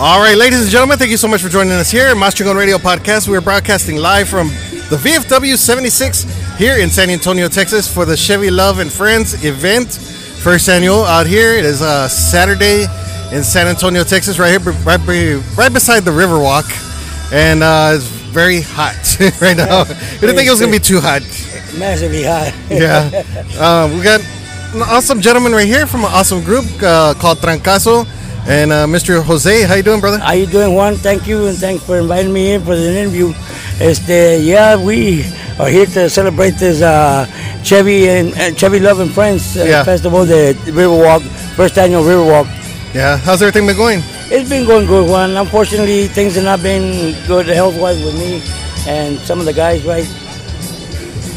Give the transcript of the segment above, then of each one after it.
All right, ladies and gentlemen, thank you so much for joining us here at Maschingon Radio Podcast. We're broadcasting live from the VFW 76 here in San Antonio, Texas for the Chevy Love and Friends event. First annual out here. It is uh, Saturday in San Antonio, Texas, right here, right, right beside the Riverwalk. And uh, it's very hot right now. I didn't think it was going to be too hot. Massively hot. Yeah. Uh, we got an awesome gentleman right here from an awesome group uh, called Trankazo. And uh, Mr. Jose, how you doing, brother? How you doing, Juan? Thank you, and thanks for inviting me in for the interview. Este, yeah, we are here to celebrate this uh, Chevy and uh, Chevy Love and Friends uh, Yeah. Festival, the Riverwalk, first annual Riverwalk. Yeah. How's everything been going? It's been going good, Juan. Unfortunately, things have not been good health-wise with me and some of the guys, right?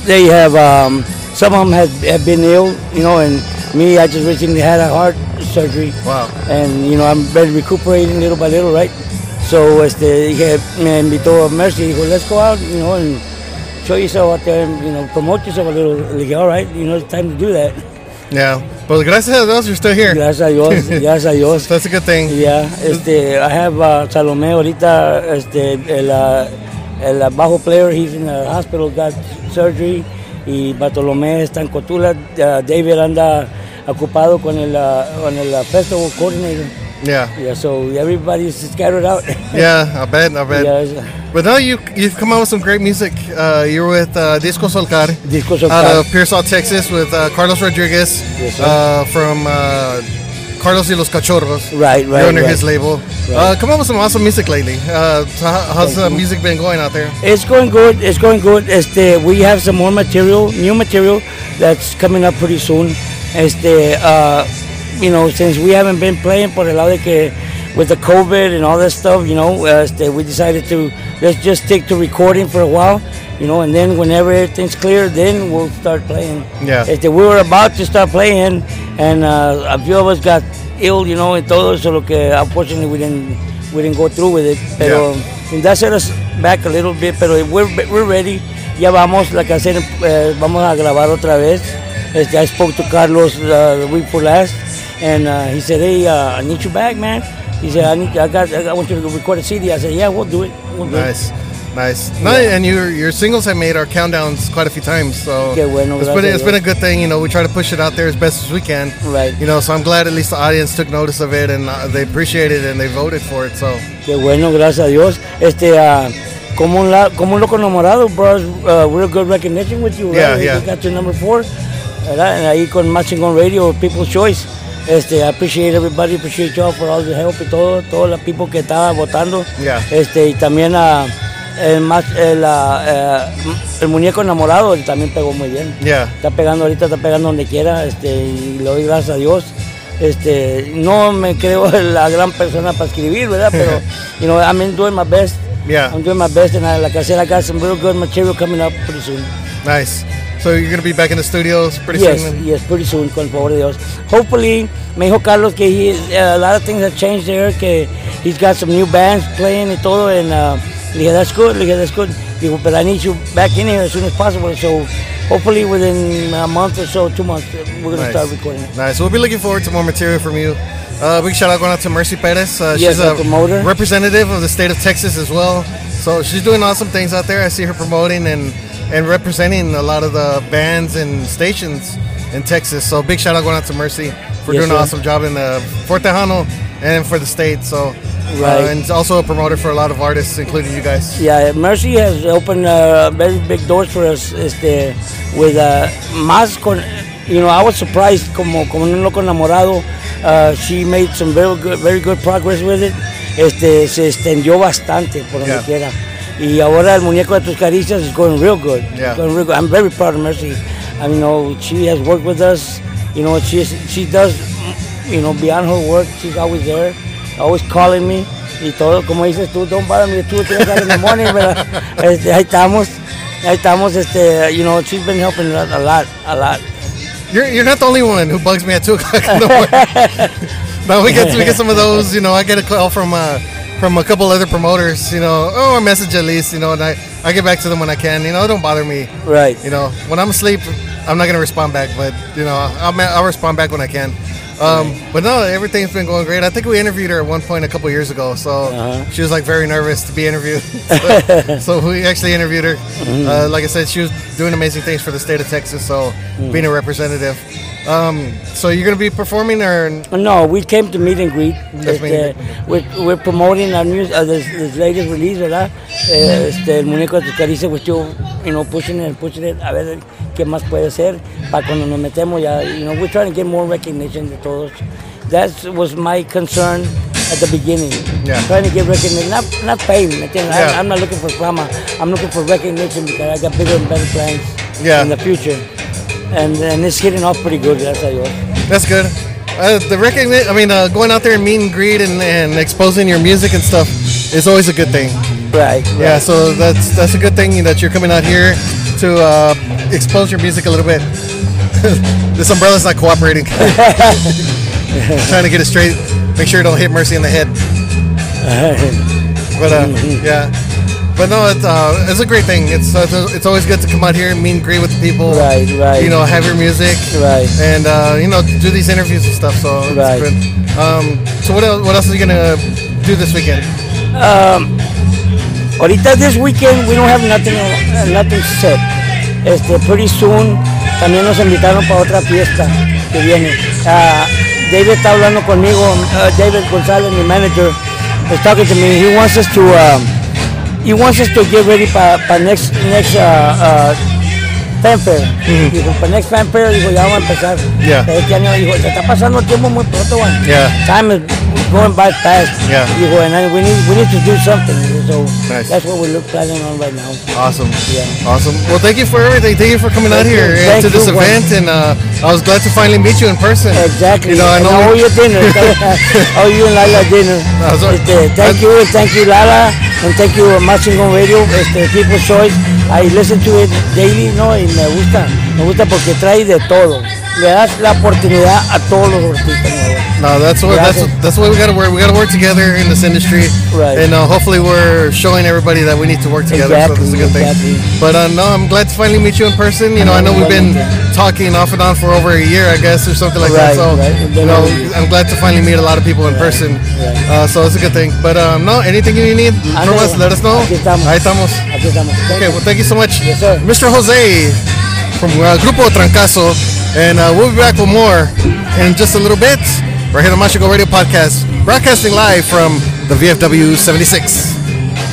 They have, um, some of them have, have been ill, you know, and me, I just recently had a heart surgery. Wow. And, you know, I'm been recuperating little by little, right? So, este, dije, me invitó a Mercy, dijo, let's go out, you know, and show yourself out there and, you know, promote yourself a little. Le dije, all right, you know, it's time to do that. Yeah. But gracias a Dios, you're still here. Gracias a Dios, gracias a Dios. That's a good thing. Yeah, este, I have uh, Salome ahorita, este, el, uh, el uh, bajo player, he's in the hospital, got surgery, y Bartolomé está en Cotulla, uh, David anda ocupado con el, uh, con el uh, festival coordinator. Yeah. Yeah, so everybody's scattered out. Yeah, I bet, I bet. Yeah, But now you, you've come out with some great music. Uh, you're with uh, Disco Solcar. Disco Out of Pearsall, Texas with uh, Carlos Rodriguez. Yes, uh, from uh, Carlos y los Cachorros. Right, right, You're under right. his label. Uh, come up with some awesome music lately. Uh, so how, how's the music been going out there? It's going good. It's going good. Este, we have some more material, new material that's coming up pretty soon. Este, uh, you know, since we haven't been playing por el lado de que with the COVID and all that stuff, you know, uh, este, we decided to let's just stick to recording for a while, you know, and then whenever everything's clear, then we'll start playing. Yeah. Este, we were about to start playing, and uh, a few of us got ill, you know, and todo eso, lo que unfortunately we didn't we didn't go through with it. Pero and that set us back a little bit, pero we're, we're ready. Ya vamos, like I said, eh, vamos a grabar otra vez. I spoke to Carlos uh, the week before last, and uh, he said, "Hey, uh, I need you back, man." He said, "I need, I got, I want you to record a CD." I said, "Yeah, we'll do it. We'll do Nice. Nice. No, and your your singles have made our countdowns quite a few times, so Qué bueno, it's been it's a been a good thing. You know, we try to push it out there as best as we can. Right. You know, so I'm glad at least the audience took notice of it and uh, they appreciate it and they voted for it. So Qué bueno, gracias a Dios. Este, ah, como un la, como un loco enamorado, bro, uh, real good recognition with you. Yeah, right? yeah. You got to number four. ¿Verdad? And ahí con Matching on Radio, People's Choice. Este, I appreciate everybody, appreciate y'all for all the help y todo, todos los people que estaban votando. Yeah. Este, y también a el, más, el, eh, el muñeco enamorado él también pegó muy bien. yeah, Está pegando ahorita, está pegando donde quiera, este, y le doy gracias a Dios. Este, no me creo la gran persona para escribir, ¿verdad? Pero, you know, I'm doing my best. yeah, I'm doing my best, and I, like I said, I got some real good material coming up pretty soon. nice. So you're gonna be back in the studios pretty yes, soon. yes, pretty soon, con el favor de Dios. Hopefully, me dijo Carlos que he, a lot of things have changed there, que he's got some new bands playing y todo, and uh, dije, that's good, dije, that's good. But I need you back in here as soon as possible, so hopefully within a month or so, two months, we're going to Nice. start recording. Nice. We'll be looking forward to more material from you. Uh, big shout out going out to Mercy Perez. Uh, Yes, she's a a promoter. representative of the state of Texas as well. So she's doing awesome things out there. I see her promoting and and representing a lot of the bands and stations in Texas. So big shout out going out to Mercy for Yes, doing an awesome job in the Fort Tejano and for the state. So uh, and also a promoter for a lot of artists, including you guys. Yeah, Mercy has opened uh, very big doors for us. Este, with uh, más con, you know, I was surprised como como un loco enamorado. Uh, she made some very good, very good progress with it. Este, se extendió bastante por donde Yeah. quiera. Y ahora el muñeco de tus caricias is going real good. Yeah. Going real good. I'm very proud of Mercy. I mean, you know, she has worked with us. You know, she she does, you know, beyond her work. She's always there, always calling me. Y todo, como dices tú, don't bother me 2 o'clock in the morning, pero este, ahí estamos. Ahí estamos, este, you know, she's been helping a lot, a lot, a lot. You're, you're not the only one who bugs me at two o'clock in the morning. no, we get we get some of those. You know, I get a call from uh, from a couple other promoters. You know, oh, a message at least. You know, and I, I get back to them when I can. You know, don't bother me. Right. You know, when I'm asleep, I'm not gonna respond back. But you know, I'll, I'll respond back when I can. Um, but no, everything's been going great. I think we interviewed her at one point a couple years ago, so Uh-huh. she was like very nervous to be interviewed. so, so we actually interviewed her. Mm-hmm. Uh, like I said, she was doing amazing things for the state of Texas. So Mm. being a representative. Um, so you're gonna be performing, or No, we came to meet and greet. And Este, we're, we're promoting our news, uh, this, this latest release, ¿verdad? Eh, este, el muñeco de tu caricia, we're you know, pushing it and pushing it, a ver qué más puede ser, para cuando nos metemos ya, you know, we're trying to get more recognition That was my concern at the beginning. Yeah. Trying to get recognition, not, not fame, ¿me entiendes? Yeah. I'm, I'm not looking for fama, I'm looking for recognition because I got bigger and better plans Yeah. in the future. And, and it's hitting off pretty good, gracias a Dios. that's good. Uh, the recognition, I mean, uh, going out there and meet and greet and, and exposing your music and stuff is always a good thing. Right. Yeah, so that's that's a good thing that you're coming out here to uh, expose your music a little bit. this umbrella's not cooperating. Trying to get it straight. Make sure you don't hit Mercy in the head. But uh, yeah, but no, it's uh, it's a great thing. It's uh, it's always good to come out here and meet and greet with the people. Right, right. You know, have your music. Right. And uh, you know, do these interviews and stuff. So Right. Um, so what else? What else are you gonna do this weekend? Um, Ahorita this weekend we don't have nothing, uh, nothing set. Este, pretty soon también nos invitaron para otra fiesta que viene. Ah, David está hablando conmigo, uh, David González, mi manager, is talking to me. He wants us to, um, he wants us to get ready para next, next uh, uh, fanfare. Dijo, para next fanfare, dijo, ya vamos a empezar. Yeah. Este año, dijo, se está pasando el tiempo muy pronto, Juan. Yeah. Time is going by fast. Yeah. Dijo, and I, we need, we need to do something. So Nice. that's what we're planning on right now. Awesome. Yeah. Awesome. Well, thank you for everything. Thank you for coming out here you. to this event, and uh, I was glad to finally meet you in person. Exactly. You know, I know. owe you dinner. owe you and Lala dinner. No. Este, thank you, thank you, Lala, and thank you, Machingon Radio, este, People's Choice. I listen to it daily, ¿no? Y me gusta, me gusta porque trae de todo. Le das la oportunidad a todos los artistas nuevos. No, that's what that's Gracias. that's what we got to work. We got to work together in this industry, Right. and uh, hopefully we're showing everybody that we need to work together. so this is a good Exactly, thing. exactly. But uh, no, I'm glad to finally meet you in person. You know, I know we've been talking off and on for over a year, I guess, or something like that. So right. you know, I'm glad to finally meet a lot of people in person. right. Uh, so it's a good thing. But um, no, anything you need from us, let us know. Aquí estamos. Ahí estamos. Aquí estamos. Thank Okay, you. well, thank you so much. Yes, sir. Mr. Jose from uh, Grupo Trankazo. And uh, we'll be back with more in just a little bit. Right here on the Machico Radio Podcast, broadcasting live from the VFW 76.